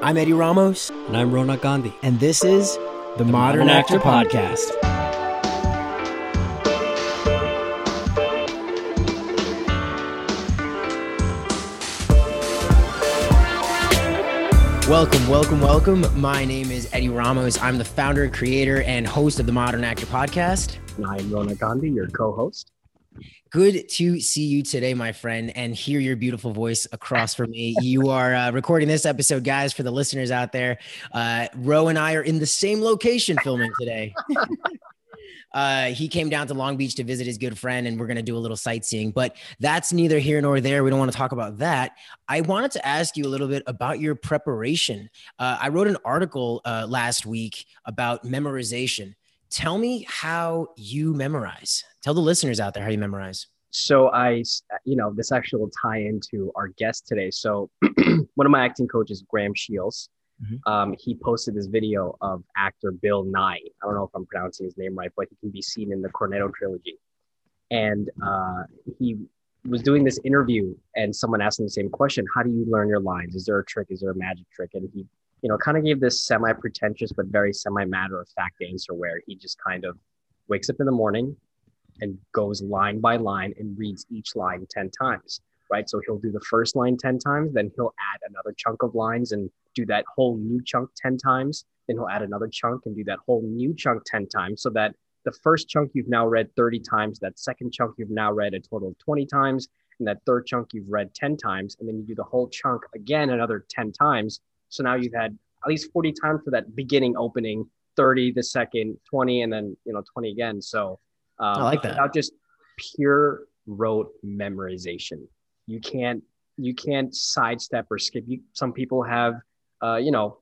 I'm Eddie Ramos, And I'm Rona Gandhi. and this is the, Modern, Actor, Podcast. Welcome, welcome, welcome. My name is Eddie Ramos. I'm the founder, creator, and host of the Modern Actor Podcast. And I'm Rona Gandhi, your co-host. Good to see you today, my friend, and hear your beautiful voice across from me. You are uh, recording this episode, guys, for the listeners out there. Uh, Ro and I are in the same location filming today. uh, he came down to Long Beach to visit his good friend, and we're going to do a little sightseeing, but that's neither here nor there. We don't want to talk about that. I wanted to ask you a little bit about your preparation. Uh, I wrote an article uh, last week about memorization. Tell me how you memorize. Tell the listeners out there how you memorize. So I, you know, this actually will tie into our guest today. So one of my acting coaches, Graham Shields, Mhm. um, he posted this video of actor Bill Nighy. I don't know if I'm pronouncing his name right, but he can be seen in the Cornetto trilogy. And uh, he was doing this interview, and someone asked him the same question: How do you learn your lines? Is there a trick? Is there a magic trick? And he, you know, kind of gave this semi-pretentious but very semi-matter-of-fact answer, where he just kind of wakes up in the morning and goes line by line and reads each line 10 times, right? So he'll do the first line 10 times, then he'll add another chunk of lines and do that whole new chunk 10 times. Then he'll add another chunk and do that whole new chunk 10 times so that the first chunk you've now read 30 times, that second chunk you've now read a total of 20 times, and that third chunk you've read 10 times. And then you do the whole chunk again another 10 times. So now you've had at least 40 times for that beginning opening, 30 the second, 20, and then, you know, 20 again. So, um, I like that. Without just pure rote memorization. You can't you can't sidestep or skip. You, some people have, uh, you know,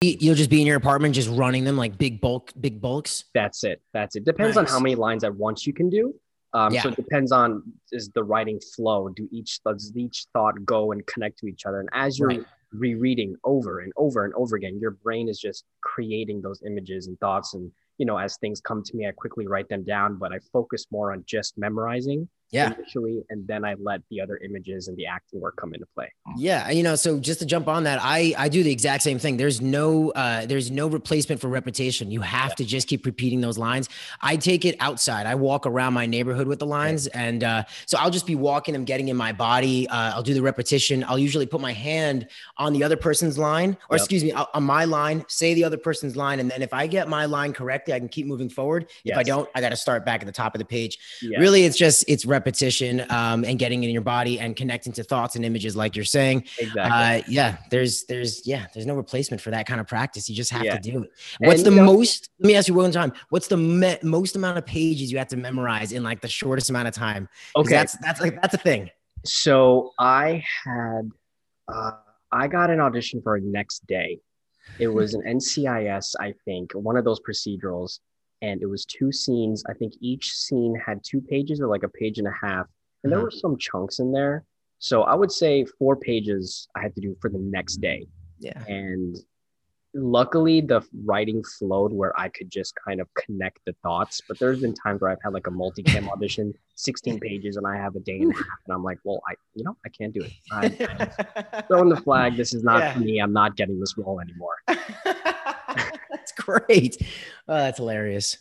You'll just be in your apartment, just running them like big bulk, big bulks. that's it. That's it. Depends on how many lines at once you can do. Um, Yeah. So it depends on is the writing flow. Do each does each thought go and connect to each other? And as you're Right. Rereading over and over and over again, your brain is just creating those images and thoughts. And you know, as things come to me, I quickly write them down. But I focus more on just memorizing Yeah. initially, and then I let the other images and the acting work come into play. Yeah, you know, so just to jump on that, I I do the exact same thing. There's no uh there's no replacement for repetition. You have to just keep repeating those lines. I take it outside. I walk around my neighborhood with the lines and uh so I'll just be walking them getting in my body. Uh, I'll do the repetition. I'll usually put my hand on the other person's line or Yep. excuse me, on on my line, say the other person's line and then if I get my line correctly, I can keep moving forward. If I don't, I got to start back at the top of the page Yeah. really it's just it's repetition um, and getting in your body and connecting to thoughts and images like you're saying exactly. uh, yeah there's there's yeah there's no replacement for that kind of practice you just have Yeah. to do it what's And, the most let me ask you one time what's the me- most amount of pages you have to memorize in like the shortest amount of time? okay. that's that's like that's a thing So I had, uh, I got an audition for next day. It was an NCIS, I think, one of those procedurals, and it was two scenes. I think each scene had two pages or like a page and a half, and there Mhm. were some chunks in there. So I would say four pages I had to do for the next day, yeah and luckily the writing flowed where I could just kind of connect the thoughts. But there's been times where I've had like a multicam audition, 16 pages, and I have a day and a half, and I'm like, well, I, you know, I can't do it. I, throwing the flag. This is not Yeah. for me. I'm not getting this role anymore. that's great oh, that's hilarious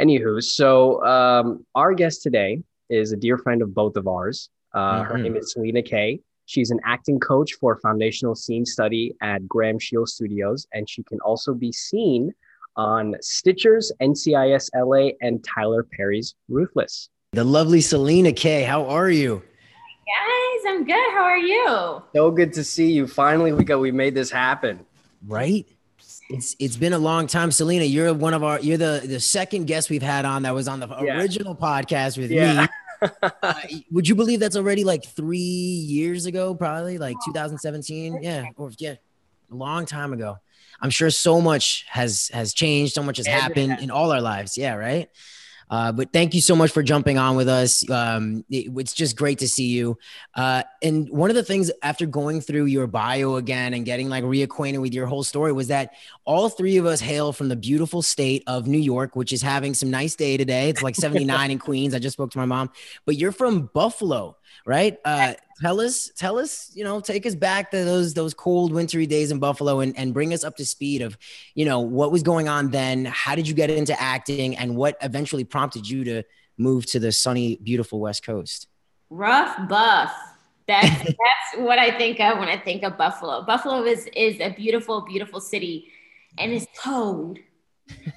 Anywho, so um, our guest today is a dear friend of both of ours. Uh, Her Mhm. name is Selina Kaye. She's an acting coach for foundational scene study at Graham Shields Studios, and she can also be seen on Stitcher's, NCIS LA, and Tyler Perry's Ruthless. the lovely selina kaye how are you Guys, I'm good. How are you? So good to see you. Finally, we got we made this happen. right? It's it's been a long time, Selina. You're one of our you're the the second guest we've had on that was on the Yeah. original podcast with Yeah. me. Uh, would you believe that's already like three years ago, probably like 2017? Yeah, or yeah, a long time ago. I'm sure so much has has changed, so much has happened in all our lives. Yeah, right. Uh, but thank you so much for jumping on with us. Um, it- it's just great to see you. Uh, and one of the things after going through your bio again and getting like reacquainted with your whole story was that all three of us hail from the beautiful state of New York, which is having some nice day today. It's like 79 in Queens. I just spoke to my mom, but you're from Buffalo, right? Uh, tell us, tell us, you know, take us back to those those cold wintry days in Buffalo and, and bring us up to speed of, you know, what was going on then. How did you get into acting and what eventually prompted you to move to the sunny, beautiful West Coast? Rough buff. That's that's what I think of when I think of Buffalo. Buffalo is is a beautiful, beautiful city, and it's cold.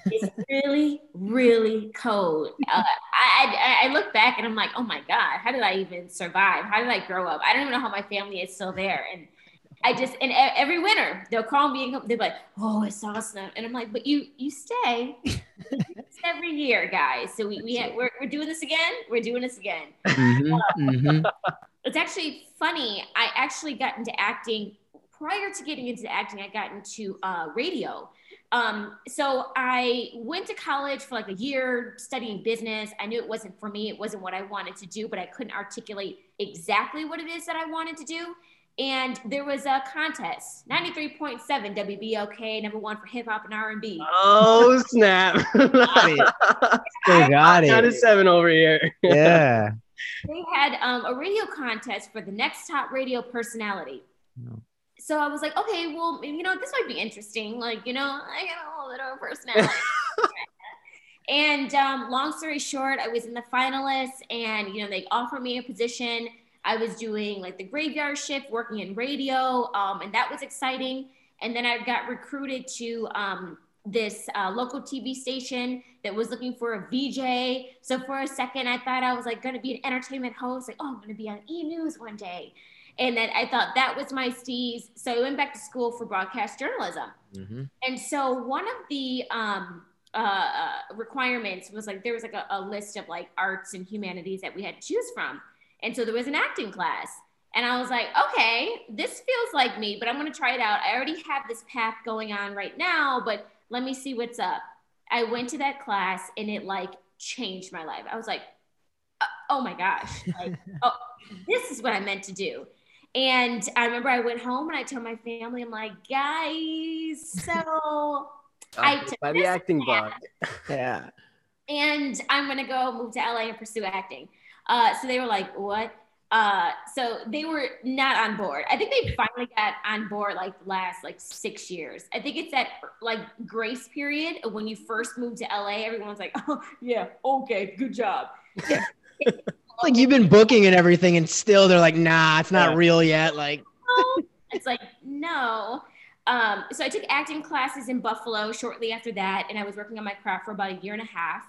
It's really, really cold. Uh, I, I I look back and I'm like, oh my god, how did I even survive? How did I grow up? I don't even know how my family is still there, and I just and every winter they'll call me and they're like, "Oh, it's awesome," and I'm like, "But you you stay every year, guys. So we we we're, we're doing this again. We're doing this again." Mm-hmm, mm-hmm. It's actually funny. I actually got into acting prior to getting into acting. I got into uh, radio. Um, so I went to college for like a year studying business. I knew it wasn't for me. It wasn't what I wanted to do, but I couldn't articulate exactly what it is that I wanted to do. And there was a contest 93.7 wblk number one for hip-hop and r&b oh snap. Still got it. 97 over here. Yeah. They had um, a radio contest for the next top radio personality. No. So i was like okay well you know this might be interesting like you know i got a little bit of a personality and um, long story short i was in the finalists and you know they offered me a position I was doing like the graveyard shift, working in radio, um, and that was exciting. And then I got recruited to um, this uh, local TV station that was looking for a VJ. So for a second, I thought I was like going to be an entertainment host, like, oh, I'm going to be on E News one day. And then I thought that was my steez. So I went back to school for broadcast journalism. Mm-hmm. And so one of the um, uh, uh, requirements was like there was like a, a list of like arts and humanities that we had to choose from. And so there was an acting class. And I was like, okay, this feels like me, but I'm going to try it out. I already have this path going on right now, but let me see what's up. I went to that class and it like changed my life. I was like, uh, oh my gosh, like, oh, this is what I meant to do. And I remember I went home and I told my family, I'm like, guys, so I took by the acting bug. yeah. And I'm gonna go move to LA and pursue acting. Uh, so they were like, what? Uh, so they were not on board. I think they finally got on board like the last like six years. I think it's that like grace period when you first move to LA. Everyone's like, oh yeah, okay, good job. Like you've been booking and everything, and still they're like, nah, it's not yeah. real yet. Like it's like no. Um, so I took acting classes in Buffalo shortly after that, and I was working on my craft for about a year and a half.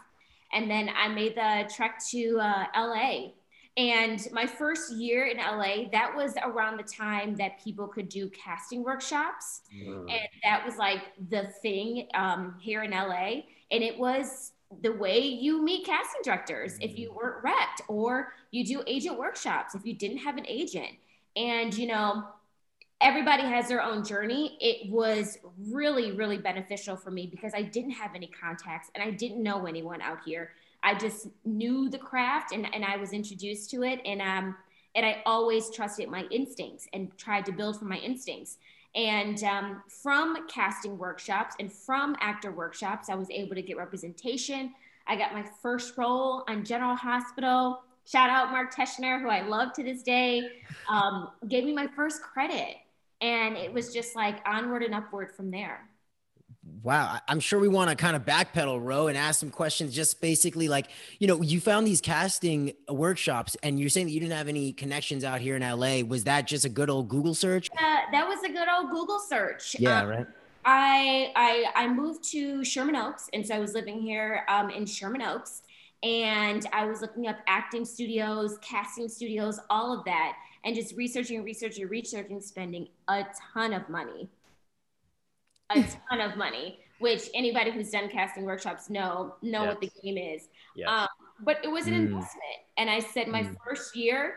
And then I made the trek to uh, LA. And my first year in LA, that was around the time that people could do casting workshops. Mm. And that was like the thing um, here in LA. And it was the way you meet casting directors if you mm. weren't repped, or you do agent workshops if you didn't have an agent. And, you know, everybody has their own journey. It was really, really beneficial for me because I didn't have any contacts and I didn't know anyone out here. I just knew the craft and, and I was introduced to it. And, um, and I always trusted my instincts and tried to build from my instincts. And um, from casting workshops and from actor workshops, I was able to get representation. I got my first role on General Hospital. Shout out Mark Teschner, who I love to this day. Um, gave me my first credit and it was just like onward and upward from there wow i'm sure we want to kind of backpedal row and ask some questions just basically like you know you found these casting workshops and you're saying that you didn't have any connections out here in la was that just a good old google search? Uh, that was a good old google search. Yeah um, right. I, I i moved to sherman oaks and so i was living here um, in sherman oaks and i was looking up acting studios casting studios all of that and just researching researching, researching, spending a ton of money. A ton of money, which anybody who's done casting workshops know know yes. what the game is. Yes. Um, but it was an mm. investment, and I said my mm. first year,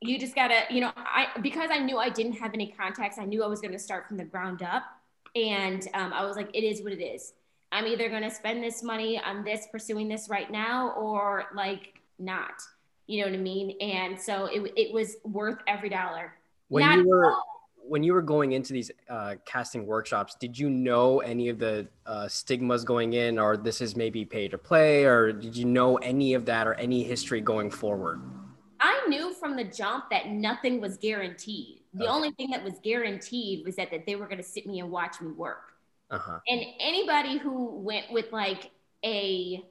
you just gotta, you know, I because I knew I didn't have any contacts, I knew I was gonna start from the ground up, and um, I was like, it is what it is. I'm either gonna spend this money on this, pursuing this right now, or like not You know what I mean? And so it, it was worth every dollar. When Not you were when you were going into these uh, casting workshops, did you know any of the uh, stigmas going in, or this is maybe pay to play, or did you know any of that or any history going forward? I knew from the jump that nothing was guaranteed. The okay. only thing that was guaranteed was that, that they were going to sit me and watch me work. Uh-huh. And anybody who went with like a,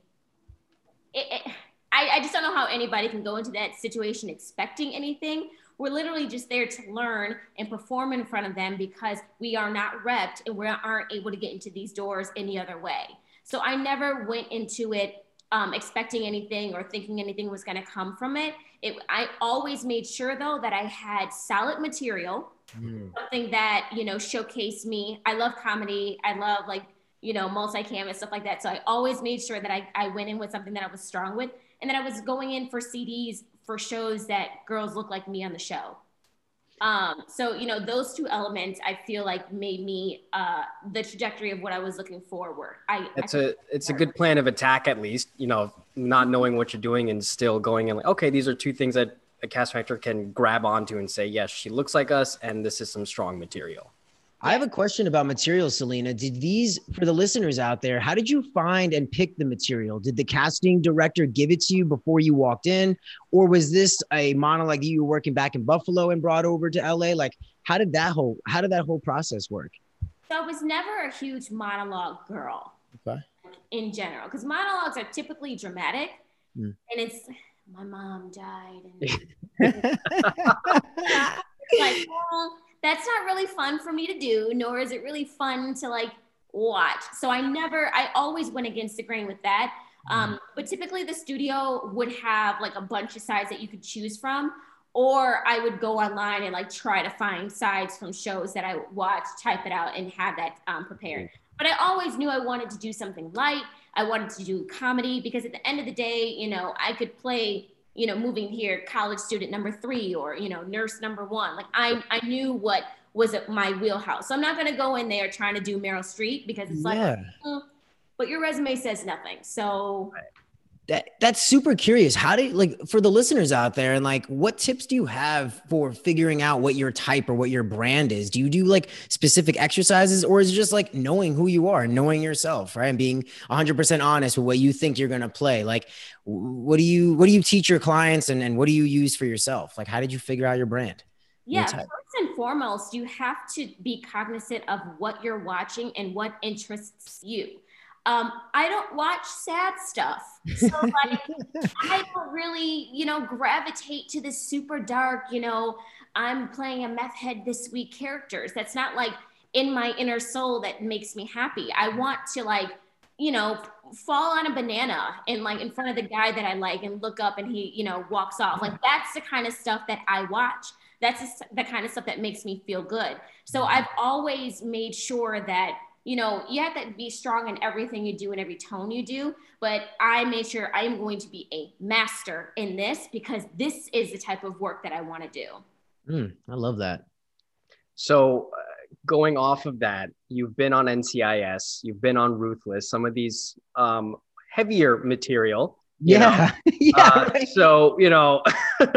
it, it, I, I just don't know how anybody can go into that situation expecting anything we're literally just there to learn and perform in front of them because we are not repped and we aren't able to get into these doors any other way. So I never went into it um, expecting anything or thinking anything was going to come from it. it. I always made sure though that I had solid material, mm. something that you know showcased me. I love comedy. I love like you know multicam and stuff like that. So I always made sure that I, I went in with something that I was strong with, and that I was going in for CDs for shows that girls look like me on the show. Um, so you know those two elements I feel like made me uh, the trajectory of what I was looking forward. I it's I a it's a good plan of attack at least. You know, not knowing what you're doing and still going in like okay, these are two things that a cast director can grab onto and say yes, she looks like us, and this is some strong material. I have a question about materials, Selina. Did these, for the listeners out there, how did you find and pick the material? Did the casting director give it to you before you walked in? Or was this a monologue you were working back in Buffalo and brought over to LA? Like, how did that whole, how did that whole process work? So I was never a huge monologue girl. Okay. In general, because monologues are typically dramatic mm. and it's, my mom died. And like, well, that's not really fun for me to do, nor is it really fun to like watch. So I never, I always went against the grain with that. Um, mm-hmm. but typically the studio would have like a bunch of sides that you could choose from, or I would go online and like try to find sides from shows that I watch, type it out, and have that um, prepared. Mm-hmm. But I always knew I wanted to do something light. I wanted to do comedy because at the end of the day, you know, I could play you know, moving here, college student number three or, you know, nurse number one. Like I, I knew what was my wheelhouse. So I'm not going to go in there trying to do Meryl Streep because it's yeah. like, mm, but your resume says nothing. So that that's super curious. How do you, like for the listeners out there and like what tips do you have for figuring out what your type or what your brand is? Do you do like specific exercises or is it just like knowing who you are, knowing yourself, right? And being 100% honest with what you think you're going to play. Like what do you what do you teach your clients and and what do you use for yourself? Like how did you figure out your brand? Yeah, first and foremost, you have to be cognizant of what you're watching and what interests you um, I don't watch sad stuff. So like I don't really, you know, gravitate to the super dark, you know, I'm playing a meth head this week characters. That's not like in my inner soul that makes me happy. I want to like, you know, fall on a banana and like in front of the guy that I like and look up and he, you know, walks off. Like that's the kind of stuff that I watch. That's the kind of stuff that makes me feel good. So I've always made sure that you know, you have to be strong in everything you do and every tone you do. But I made sure I am going to be a master in this because this is the type of work that I want to do. Mm, I love that. So, uh, going off of that, you've been on NCIS, you've been on Ruthless, some of these um, heavier material. Yeah. yeah. Uh, right. So, you know. like,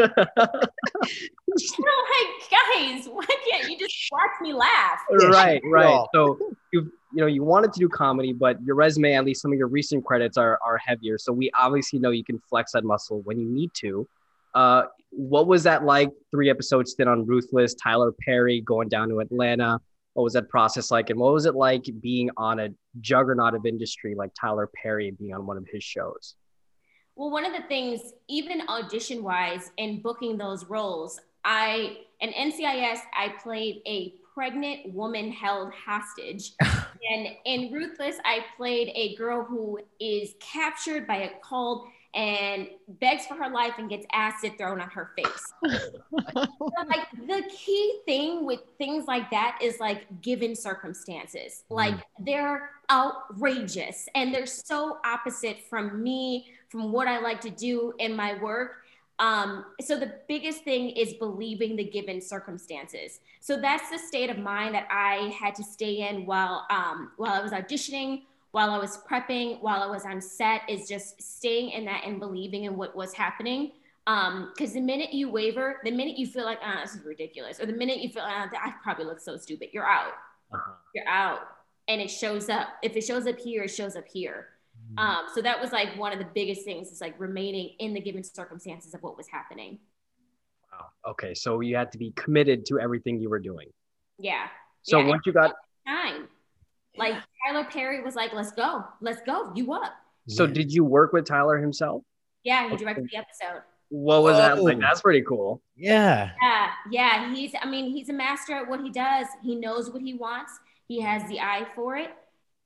guys, why can't you just watch me laugh? Right, right. So you you know you wanted to do comedy, but your resume, at least some of your recent credits, are are heavier. So we obviously know you can flex that muscle when you need to. Uh, what was that like? Three episodes stint on Ruthless, Tyler Perry going down to Atlanta. What was that process like? And what was it like being on a juggernaut of industry like Tyler Perry being on one of his shows? Well, one of the things, even audition wise, in booking those roles, I in NCIS I played a pregnant woman held hostage. and in Ruthless, I played a girl who is captured by a cult and begs for her life and gets acid thrown on her face. so, like the key thing with things like that is like given circumstances. Mm. Like they're outrageous and they're so opposite from me, from what I like to do in my work um, so the biggest thing is believing the given circumstances. So that's the state of mind that I had to stay in while um, while I was auditioning, while I was prepping, while I was on set. Is just staying in that and believing in what was happening. Um, because the minute you waver, the minute you feel like, ah, this is ridiculous, or the minute you feel, ah, I probably look so stupid, you're out. Uh-huh. You're out. And it shows up. If it shows up here, it shows up here. Mm-hmm. Um, so that was like one of the biggest things is like remaining in the given circumstances of what was happening. Wow. Okay. So you had to be committed to everything you were doing. Yeah. So yeah. once you got time, like Tyler Perry was like, let's go, let's go, you up. So yeah. did you work with Tyler himself? Yeah, he directed the episode. What was Whoa. that like? That's pretty cool. Yeah. Yeah. Yeah. He's, I mean, he's a master at what he does. He knows what he wants. He has the eye for it.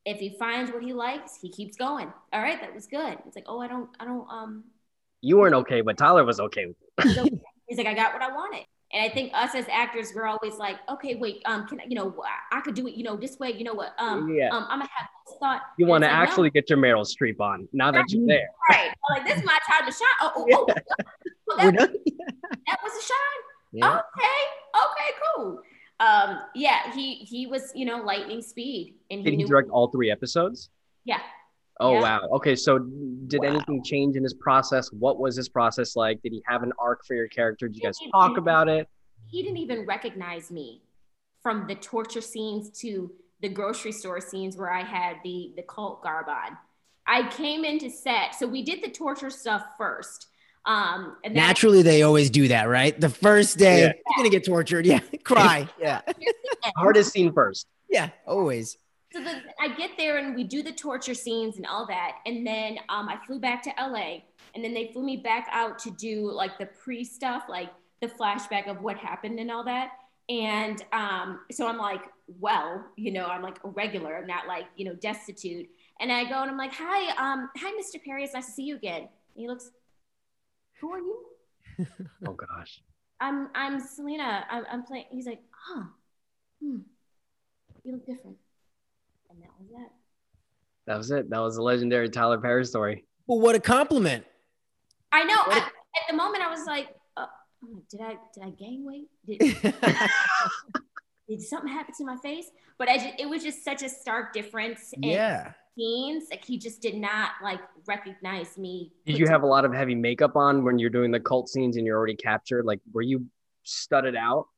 If he finds what he likes, he keeps going. All right, that was good. It's like, oh, I don't, I don't, um. You weren't okay, but Tyler was okay with it. he's like, I got what I wanted. And I think us as actors, we're always like, okay, wait, um, can I, you know, I could do it, you know, this way, you know what, um, yeah. um, I'm gonna have this thought. You want to like, actually no. get your Meryl Streep on now that you're there. Right. like this is my time to shine. Oh, oh, oh. oh that, that, was a shine. Yeah. Okay. Okay. Cool. Um. Yeah. He he was you know lightning speed, and he did he direct all three episodes? Yeah. Oh yeah. wow. Okay, so did wow. anything change in his process? What was his process like? Did he have an arc for your character? Did you guys talk about it? He didn't even recognize me from the torture scenes to the grocery store scenes where I had the the cult garb on. I came into set, so we did the torture stuff first. Um, and naturally, they always do that, right? The first day, yeah. you're gonna get tortured. Yeah, cry. Yeah, hardest scene first. Yeah, always. So the, I get there and we do the torture scenes and all that, and then um, I flew back to LA, and then they flew me back out to do like the pre stuff, like the flashback of what happened and all that. And um, so I'm like, well, you know, I'm like a regular, I'm not like, you know, destitute. And I go and I'm like, hi, um, hi, Mr. Perry, it's nice to see you again. And he looks, who are you? oh gosh. I'm I'm Selina. I'm, I'm playing. He's like, huh, hmm, you look different. And that was that. That was it. That was the legendary Tyler Perry story. Well, what a compliment. I know. at the moment, I was like, uh, did I did I gain weight? Did, did something happen to my face? But I just, it was just such a stark difference. yeah. Scenes like he just did not like recognize me. Did you have a lot of heavy makeup on when you're doing the cult scenes and you're already captured? Like, were you studded out?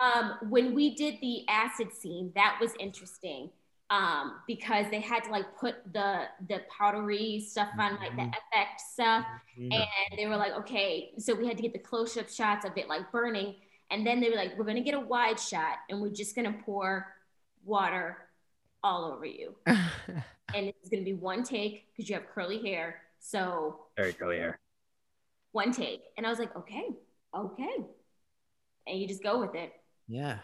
Um, when we did the acid scene, that was interesting um, because they had to like put the the powdery stuff on like the mm-hmm. effect stuff mm-hmm. and they were like okay so we had to get the close-up shots of it like burning and then they were like we're gonna get a wide shot and we're just gonna pour water all over you and it's gonna be one take because you have curly hair so very curly hair one take and i was like okay okay and you just go with it yeah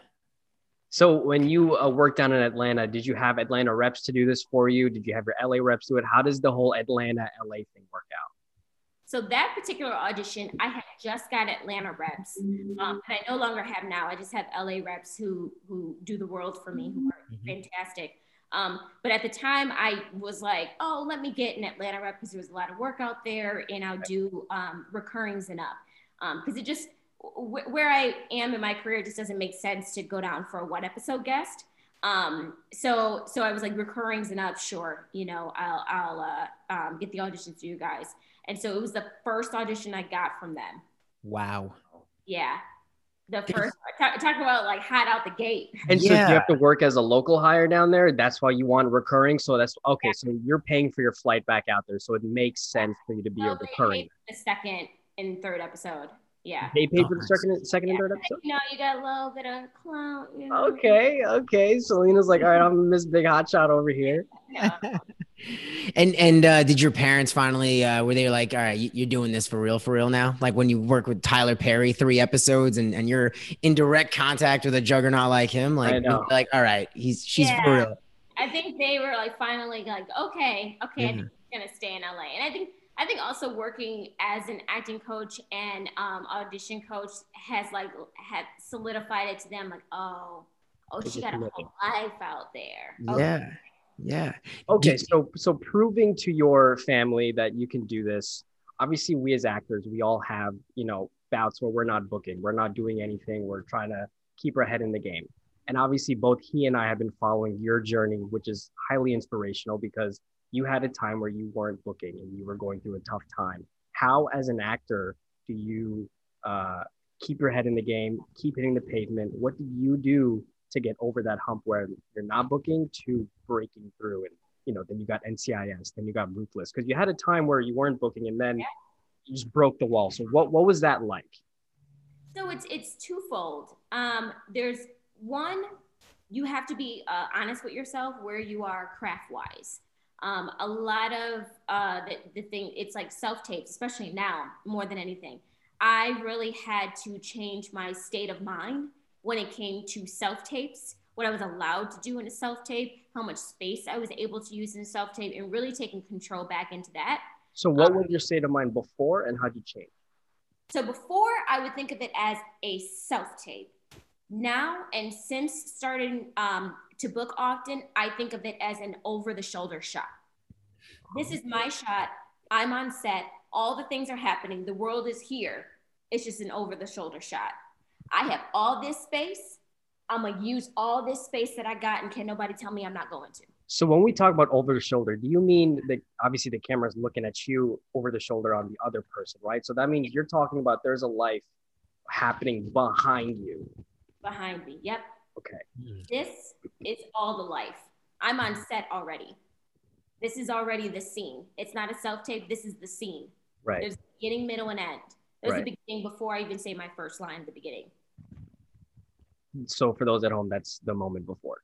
so when you uh, worked down in Atlanta, did you have Atlanta reps to do this for you? Did you have your LA reps do it? How does the whole Atlanta LA thing work out? So that particular audition, I had just got Atlanta reps, um, and I no longer have now. I just have LA reps who who do the world for me, who are mm-hmm. fantastic. Um, but at the time, I was like, oh, let me get an Atlanta rep because there was a lot of work out there, and I'll do um, recurrings and up because um, it just where I am in my career just doesn't make sense to go down for a one episode guest. Um, so so I was like recurring's enough. Sure, you know, I'll I'll uh, um, get the auditions to you guys. And so it was the first audition I got from them. Wow. Yeah. The first talk, talk about like hot out the gate. And so you have to work as a local hire down there. That's why you want recurring. So that's okay. Yeah. So you're paying for your flight back out there. So it makes sense for you to be well, a recurring. The second and third episode. Yeah. They paid for the second, second yeah. and third episode. You know, you got a little bit of clout. You know? Okay, okay. Selina's like, all right, I'm this big hot shot over here. and and uh, did your parents finally uh, were they like, all right, you're doing this for real, for real now? Like when you work with Tyler Perry three episodes and and you're in direct contact with a juggernaut like him, like like all right, he's she's yeah. for real. I think they were like finally like, okay, okay, I'm gonna stay in LA, and I think I think also working as an acting coach and um, audition coach has like had solidified it to them like, oh, oh, she got a whole life out there. Okay. Yeah. Yeah. Okay. So so proving to your family that you can do this. Obviously, we as actors, we all have, you know, bouts where we're not booking, we're not doing anything, we're trying to keep our head in the game. And obviously, both he and I have been following your journey, which is highly inspirational because you had a time where you weren't booking and you were going through a tough time. How, as an actor, do you uh, keep your head in the game, keep hitting the pavement? What do you do to get over that hump where you're not booking to breaking through? And you know, then you got NCIS, then you got Ruthless, because you had a time where you weren't booking, and then you just broke the wall. So what what was that like? So it's it's twofold. Um, there's one, you have to be uh, honest with yourself where you are craft wise. Um, a lot of uh, the, the thing, it's like self tapes, especially now more than anything. I really had to change my state of mind when it came to self tapes, what I was allowed to do in a self tape, how much space I was able to use in a self tape, and really taking control back into that. So, what um, was your state of mind before, and how did you change? So, before I would think of it as a self tape. Now, and since starting um, to book often, I think of it as an over the shoulder shot. This is my shot. I'm on set. All the things are happening. The world is here. It's just an over the shoulder shot. I have all this space. I'm going to use all this space that I got, and can nobody tell me I'm not going to? So when we talk about over the shoulder, do you mean that obviously the camera is looking at you over the shoulder on the other person, right? So that means you're talking about there's a life happening behind you. Behind me. Yep. Okay. This is all the life. I'm on set already. This is already the scene. It's not a self tape. This is the scene. Right. There's beginning, middle, and end. There's right. the beginning before I even say my first line at the beginning. So for those at home, that's the moment before.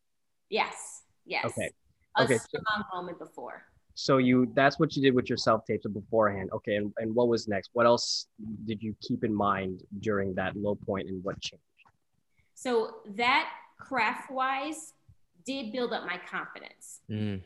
Yes. Yes. Okay a okay. strong moment before. So you that's what you did with your self tapes beforehand. Okay, and, and what was next? What else did you keep in mind during that low point and what changed? So that craft wise did build up my confidence. Mm.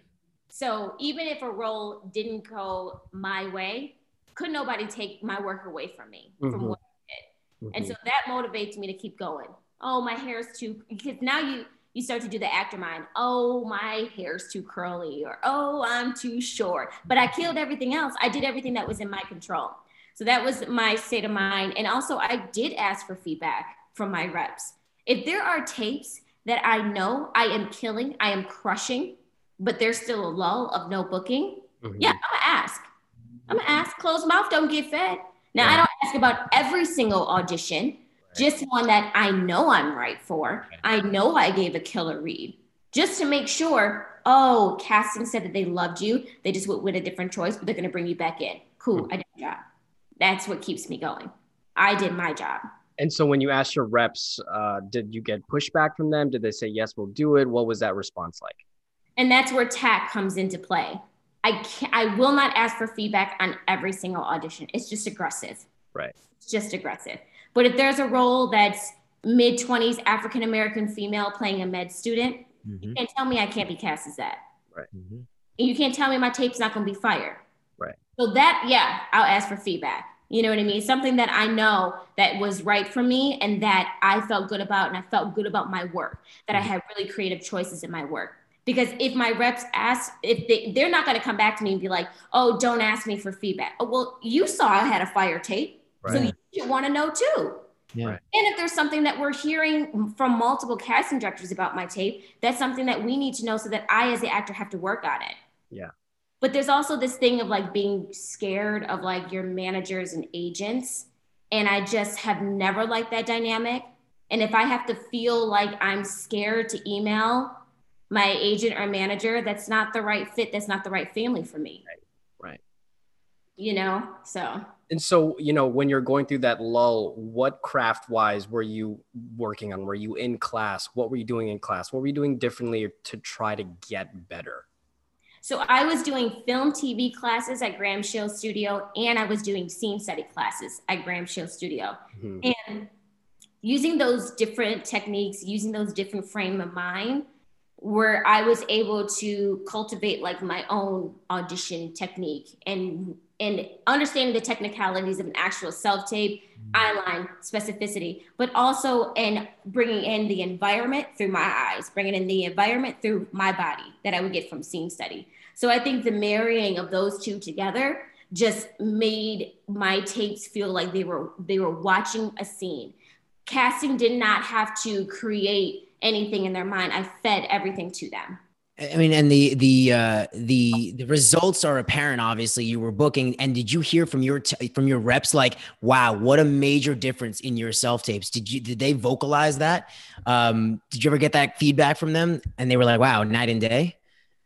So even if a role didn't go my way, could nobody take my work away from me mm-hmm. from what I did. Mm-hmm. And so that motivates me to keep going. Oh, my hair's too because now you you start to do the actor mind. Oh, my hair's too curly, or oh, I'm too short. But I killed everything else. I did everything that was in my control. So that was my state of mind. And also, I did ask for feedback from my reps. If there are tapes that I know I am killing, I am crushing, but there's still a lull of no booking, mm-hmm. yeah, I'm gonna ask. I'm gonna ask. Closed mouth don't get fed. Now, yeah. I don't ask about every single audition just one that I know I'm right for. I know I gave a killer read just to make sure. Oh, casting said that they loved you. They just went with a different choice, but they're going to bring you back in. Cool. I did my job. That's what keeps me going. I did my job. And so when you asked your reps, uh, did you get pushback from them? Did they say, yes, we'll do it? What was that response like? And that's where tact comes into play. I can I will not ask for feedback on every single audition. It's just aggressive. Right. It's just aggressive. But if there's a role that's mid 20s African American female playing a med student, mm-hmm. you can't tell me I can't be cast as that. Right. Mm-hmm. And you can't tell me my tape's not going to be fired. Right. So that, yeah, I'll ask for feedback. You know what I mean? Something that I know that was right for me and that I felt good about, and I felt good about my work, that mm-hmm. I had really creative choices in my work. Because if my reps ask, if they, they're not going to come back to me and be like, oh, don't ask me for feedback. Oh, well, you saw I had a fire tape. Right. So you want to know too. Yeah. And if there's something that we're hearing from multiple casting directors about my tape, that's something that we need to know so that I, as the actor, have to work on it. Yeah. But there's also this thing of like being scared of like your managers and agents. And I just have never liked that dynamic. And if I have to feel like I'm scared to email my agent or manager, that's not the right fit. That's not the right family for me. Right. right. You know, so and so you know when you're going through that lull what craft wise were you working on? Were you in class? What were you doing in class? What were you doing differently to try to get better? So i was doing film tv classes at graham shield studio and i was doing scene study classes at graham shield studio. Mm-hmm. and using those different techniques using those different frame of mind where I was able to cultivate like my own audition technique and and understanding the technicalities of an actual self tape, mm-hmm. eyeline specificity, but also in bringing in the environment through my eyes, bringing in the environment through my body that I would get from scene study. So I think the marrying of those two together just made my tapes feel like they were they were watching a scene. Casting did not have to create anything in their mind. I fed everything to them. I mean, and the the uh, the the results are apparent. Obviously, you were booking, and did you hear from your t- from your reps like, "Wow, what a major difference in your self tapes"? Did you did they vocalize that? Um, did you ever get that feedback from them? And they were like, "Wow, night and day."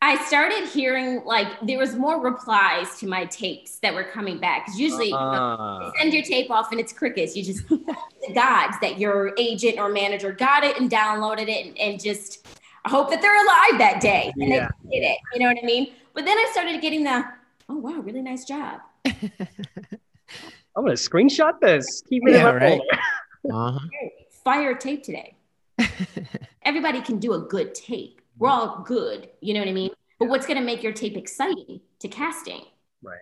I started hearing like there was more replies to my tapes that were coming back because usually uh, you, know, uh. send your tape off and it's crickets. You just the gods that your agent or manager got it and downloaded it and, and just hope that they're alive that day and yeah. they did it. You know what I mean? But then I started getting the, oh wow, really nice job. I'm gonna screenshot this. Keep it yeah, in my right? Uh-huh. Fire tape today. Everybody can do a good tape. We're all good. You know what I mean? But what's gonna make your tape exciting to casting? Right.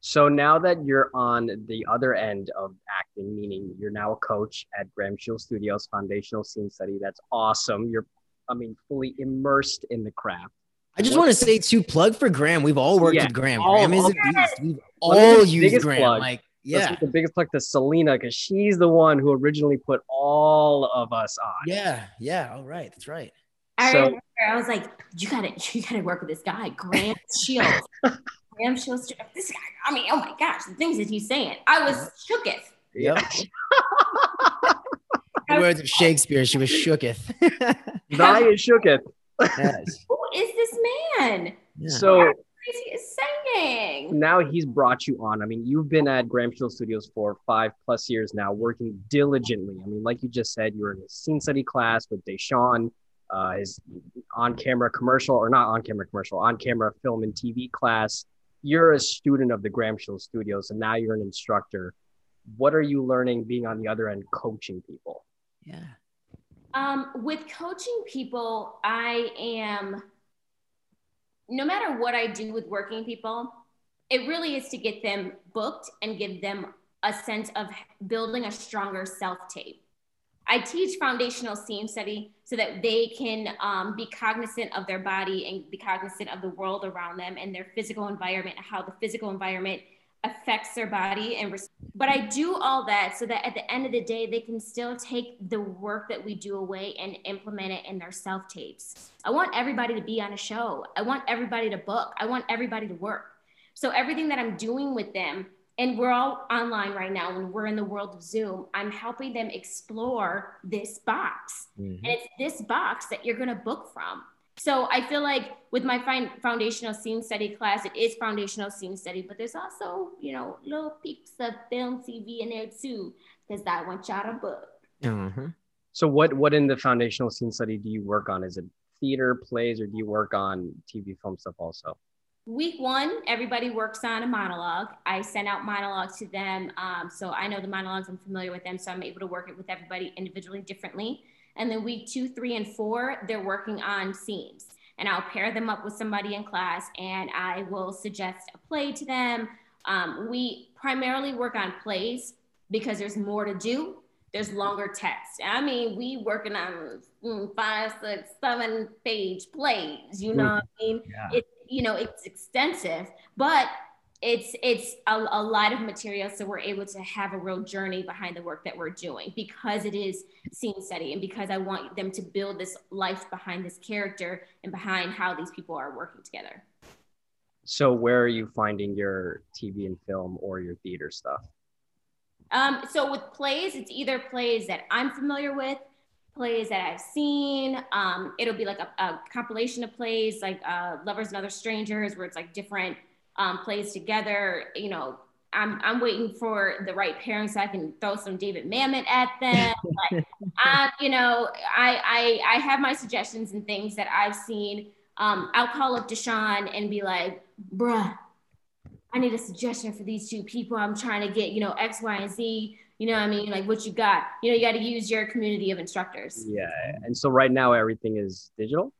So now that you're on the other end of acting, meaning you're now a coach at Graham Shield Studios Foundational Scene Study, that's awesome. You're I mean, fully immersed in the craft. I just want to say to plug for Graham. We've all worked yeah, with Graham. All, Graham is a beast. We've all used Graham. Plug. Like, yeah. the biggest plug to Selina because she's the one who originally put all of us on. Yeah, yeah. All right, that's right. I so, remember I was like, you gotta, you gotta work with this guy, Graham Shields. Graham Shields. This guy. I mean, oh my gosh, the things that he's saying. I was shooketh. Yep. the words of Shakespeare, she was shooketh. Thy is shooketh. Yes. Who is this man? Yeah. So he is saying? Now he's brought you on. I mean, you've been at Graham Shield Studios for five plus years now, working diligently. I mean, like you just said, you were in a scene study class with Deshaun, uh, his on-camera commercial or not on-camera commercial, on-camera film and TV class. You're a student of the Graham Shield Studios, and now you're an instructor. What are you learning being on the other end, coaching people? Yeah. Um, with coaching people, I am, no matter what I do with working people, it really is to get them booked and give them a sense of building a stronger self tape. I teach foundational scene study so that they can um, be cognizant of their body and be cognizant of the world around them and their physical environment, how the physical environment affects their body and res- but i do all that so that at the end of the day they can still take the work that we do away and implement it in their self tapes i want everybody to be on a show. I want everybody to book. I want everybody to work. So everything that i'm doing with them and we're all online right now when we're in the world of zoom i'm helping them explore this box. Mm-hmm. and it's this box that you're going to book from so I feel like with my fine foundational scene study class, it is foundational scene study, but there's also, you know, little peeps of film TV in there too, because I want y'all to book. Mm-hmm. So what what in the foundational scene study do you work on? Is it theater plays or do you work on TV film stuff also? Week one, everybody works on a monologue. I send out monologues to them. Um, so I know the monologues, I'm familiar with them. So I'm able to work it with everybody individually differently. And then week two, three, and four, they're working on scenes. And I'll pair them up with somebody in class and I will suggest a play to them. Um, we primarily work on plays because there's more to do. There's longer text. I mean, we working on mm, five, six, seven page plays. You know what I mean? Yeah. It, you know, it's extensive, but it's it's a, a, lot of material so we're able to have a real journey behind the work that we're doing because it is scene study and because i want them to build this life behind this character and behind how these people are working together. So where are you finding your tv and film or your theater stuff? Um, so with plays it's either plays that i'm familiar with plays that i've seen um, it'll be like a, a compilation of plays like uh, lovers and other strangers where it's like different um, plays together. You know, I'm I'm waiting for the right pairing so I can throw some David Mamet at them. like, I, you know, I, I I have my suggestions and things that I've seen. Um, I'll call up Deshaun and be like, bruh, I need a suggestion for these two people. I'm trying to get, you know, X, Y, and Z. You know what I mean? Like what you got. You know, you got to use your community of instructors. Yeah. And so right now everything is digital?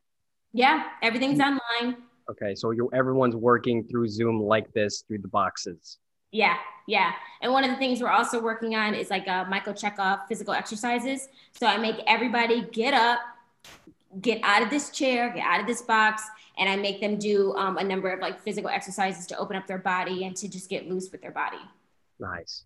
Yeah, everything's online. Okay, so you everyone's working through Zoom like this through the boxes. Yeah, yeah. And one of the things we're also working on is like a Michael Chekhov physical exercises. So I make everybody get up, get out of this chair, get out of this box, and I make them do um, a number of like physical exercises to open up their body and to just get loose with their body. Nice.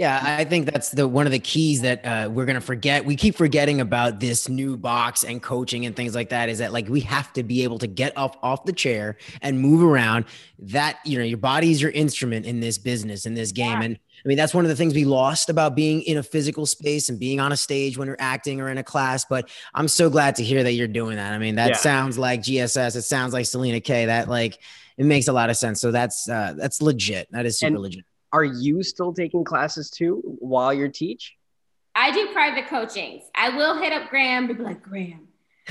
Yeah, I think that's the one of the keys that uh, we're gonna forget. We keep forgetting about this new box and coaching and things like that. Is that like we have to be able to get off off the chair and move around. That you know, your body is your instrument in this business in this game, yeah. and I mean that's one of the things we lost about being in a physical space and being on a stage when you're acting or in a class. But I'm so glad to hear that you're doing that. I mean, that yeah. sounds like GSS. It sounds like Selina Kaye. That like it makes a lot of sense. So that's uh, that's legit. That is super and- legit are you still taking classes too while you teach? I do private coachings. I will hit up Graham to be like, Graham.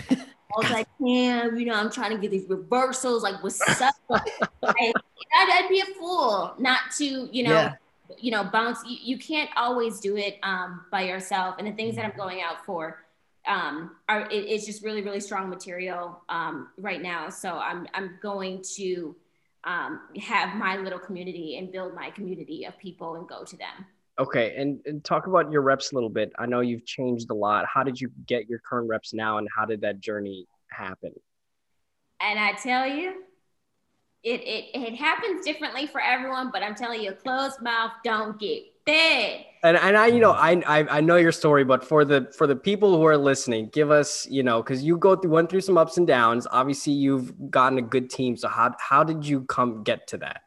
I was like, Graham, you know, I'm trying to get these reversals. Like, what's up? I'd, I'd, be a fool not to, you know, yeah. you know, bounce. You, you, can't always do it um, by yourself. And the things that I'm going out for um, are it, it's just really, really strong material um, right now. So I'm I'm going to um, have my little community and build my community of people and go to them. Okay, and, and, talk about your reps a little bit. I know you've changed a lot. How did you get your current reps now, and how did that journey happen? And I tell you, it it, it happens differently for everyone. But I'm telling you, a closed mouth don't get fed. And and I, you know, I, I I know your story, but for the for the people who are listening, give us, you know, because you go through went through some ups and downs. Obviously, you've gotten a good team. So how how did you come get to that?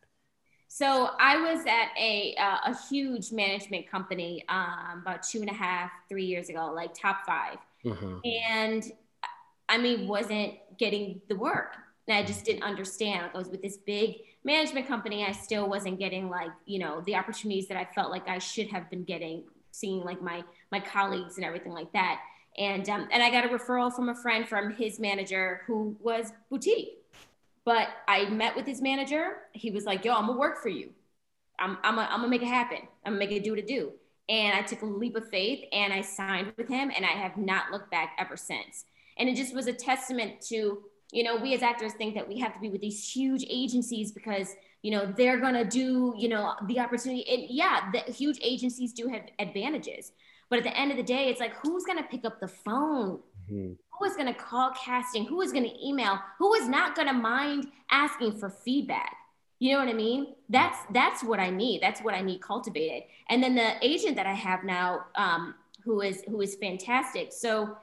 So I was at a uh, a huge management company um, about two and a half, three years ago, like top 5 mm-hmm. and I mean, wasn't getting the work. And I just didn't understand. Like I was with this big management company, I still wasn't getting like, you know, the opportunities that I felt like I should have been getting, seeing like my my colleagues and everything like that. And um, and I got a referral from a friend from his manager who was boutique. But I met with his manager. He was like, "Yo, I'm gonna work for you. I'm I'm a, I'm gonna make it happen. I'm gonna make it do what it do." And I took a leap of faith and I signed with him, and I have not looked back ever since. And it just was a testament to you know, we as actors think that we have to be with these huge agencies because, you know, they're going to do, you know, the opportunity. And yeah, the huge agencies do have advantages. But at the end of the day, it's like, who's going to pick up the phone? Mm-hmm. Who is going to call casting? Who is going to email? Who is not going to mind asking for feedback? You know what I mean? That's that's what I need. That's what I need cultivated. And then the agent that I have now, um, who is who is fantastic. So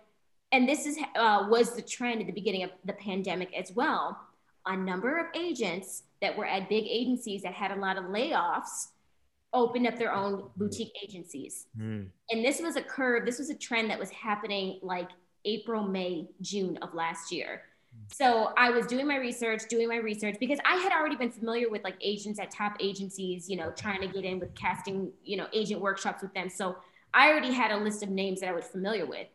and this is uh, was the trend at the beginning of the pandemic as well. A number of agents that were at big agencies that had a lot of layoffs opened up their own boutique agencies. Mm. And this was a curve, this was a trend that was happening like April, May, June of last year. So I was doing my research, doing my research because I had already been familiar with like agents at top agencies, you know, trying to get in with casting, you know, agent workshops with them. So I already had a list of names that I was familiar with.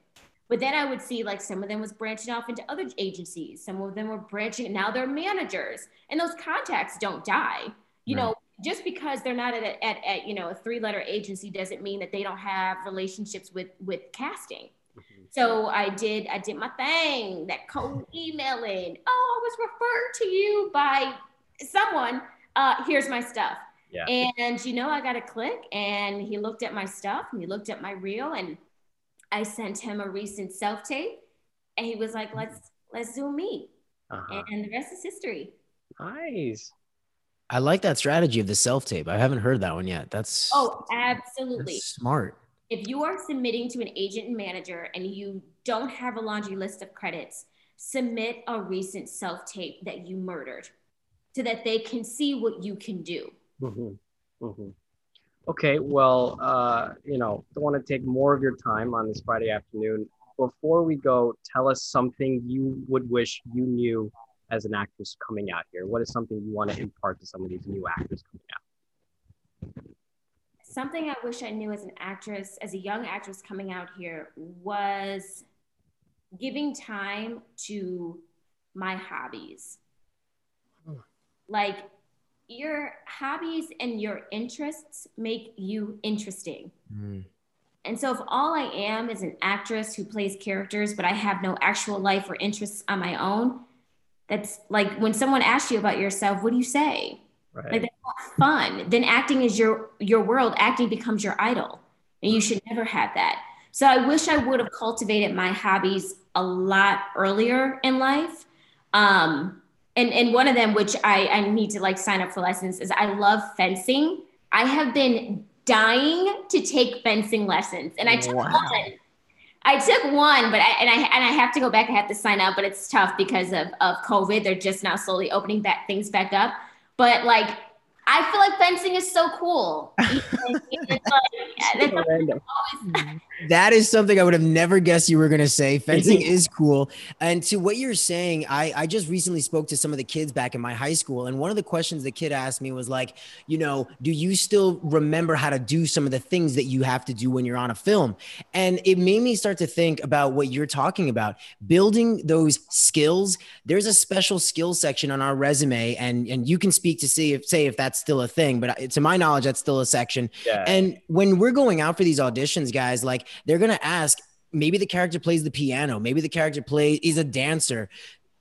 But then I would see like some of them was branching off into other agencies. Some of them were branching. Now they're managers, and those contacts don't die. You right. know, just because they're not at, a, at, at you know a three letter agency doesn't mean that they don't have relationships with with casting. Mm-hmm. So I did I did my thing. That cold emailing. Oh, I was referred to you by someone. Uh, here's my stuff. Yeah. And you know, I got a click, and he looked at my stuff, and he looked at my reel, and I sent him a recent self tape, and he was like, "Let's let's do a meet," uh-huh. and the rest is history. Nice. I like that strategy of the self tape. I haven't heard that one yet. That's oh, absolutely that's smart. If you are submitting to an agent and manager and you don't have a laundry list of credits, submit a recent self tape that you murdered, so that they can see what you can do. Mm-hmm. Mm-hmm. Okay, well, uh, you know, don't want to take more of your time on this Friday afternoon. Before we go, tell us something you would wish you knew as an actress coming out here. What is something you want to impart to some of these new actors coming out? Something I wish I knew as an actress, as a young actress coming out here, was giving time to my hobbies. Hmm. Like your hobbies and your interests make you interesting. Mm. And so, if all I am is an actress who plays characters, but I have no actual life or interests on my own, that's like when someone asks you about yourself, what do you say? Right. Like that's fun. Then acting is your your world. Acting becomes your idol, and you should never have that. So I wish I would have cultivated my hobbies a lot earlier in life. Um, and and one of them which I, I need to like sign up for lessons is I love fencing. I have been dying to take fencing lessons, and I took Wow. one. I took one, but I and I and I have to go back. I have to sign up, but it's tough because of of COVID. They're just now slowly opening back things back up. But like, I feel like fencing is so cool. like, that's So random. always, mm-hmm. That is something I would have never guessed you were going to say. Fencing is cool. And to what you're saying, I, I just recently spoke to some of the kids back in my high school. And one of the questions the kid asked me was like, you know, do you still remember how to do some of the things that you have to do when you're on a film? And it made me start to think about what you're talking about building those skills. There's a special skills section on our resume, and, and you can speak to see if, say, if that's still a thing. But to my knowledge, that's still a section. Yeah. And when we're going out for these auditions, guys, like they're gonna ask, maybe the character plays the piano, maybe the character plays is a dancer.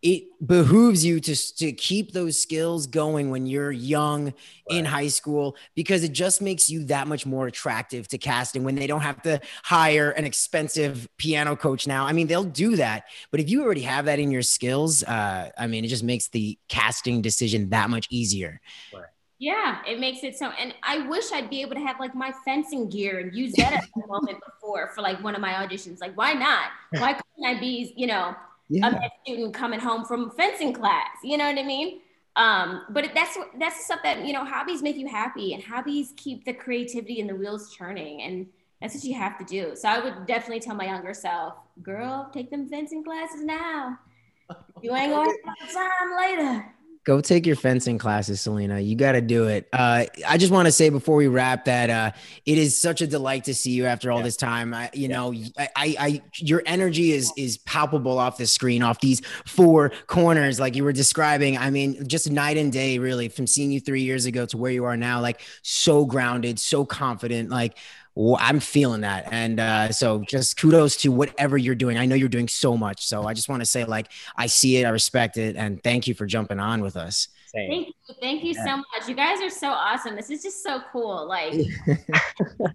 It behooves you to, to keep those skills going when you're young in high school because it just makes you that much more attractive to casting when they don't have to hire an expensive piano coach now. I mean, they'll do that, but if you already have that in your skills, uh, I mean, it just makes the casting decision that much easier. Yeah, it makes it so. And I wish I'd be able to have like my fencing gear and use that at the moment before for like one of my auditions. Like, why not? Why couldn't I be, you know, a med student coming home from fencing class. You know what I mean? Um, but that's that's the stuff that you know hobbies make you happy, and hobbies keep the creativity and the wheels churning, and that's what you have to do. So I would definitely tell my younger self, "Girl, take them fencing classes now. You ain't gonna have time later." Go take your fencing classes, Selina. You got to do it. Uh, I just want to say before we wrap that uh, it is such a delight to see you after all Yeah. this time. I, you know, I, I, I, your energy is is palpable off the screen, off these four corners, like you were describing. I mean, just night and day, really, from seeing you three years ago to where you are now. Like so grounded, so confident. Like I'm feeling that, and uh, so just kudos to whatever you're doing. I know you're doing so much, so I just want to say, like, I see it, I respect it, and thank you for jumping on with us. Same. Thank you, thank you so much. You guys are so awesome. This is just so cool. Like,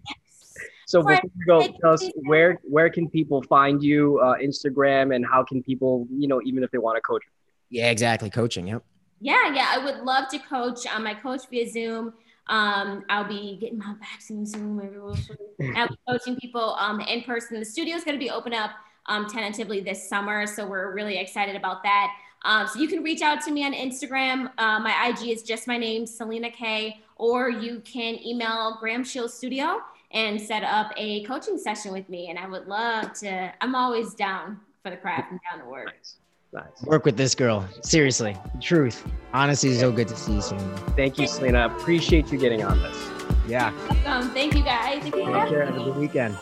So before we go, tell us where where can people find you, uh, Instagram, and how can people, you know, even if they want to coach. Yeah, exactly. Coaching. Yep. Yeah, yeah, I would love to coach. Um, I coach via Zoom. Um, I'll be getting my vaccine soon. Maybe we'll see. I'll be coaching people um, in person. The studio is going to be open up um, tentatively this summer, so we're really excited about that. Um, so you can reach out to me on Instagram. Uh, my IG is just my name, Selina Kaye, or you can email Graham Shield Studio and set up a coaching session with me. And I would love to. I'm always down for the craft and down to work. Nice, nice. Work with this girl. Seriously. Truth. Honestly, so good to see you soon. Thank you, Selina. Appreciate you getting on this. Yeah. Um, thank you guys. Thank you for Take care. Have a good weekend.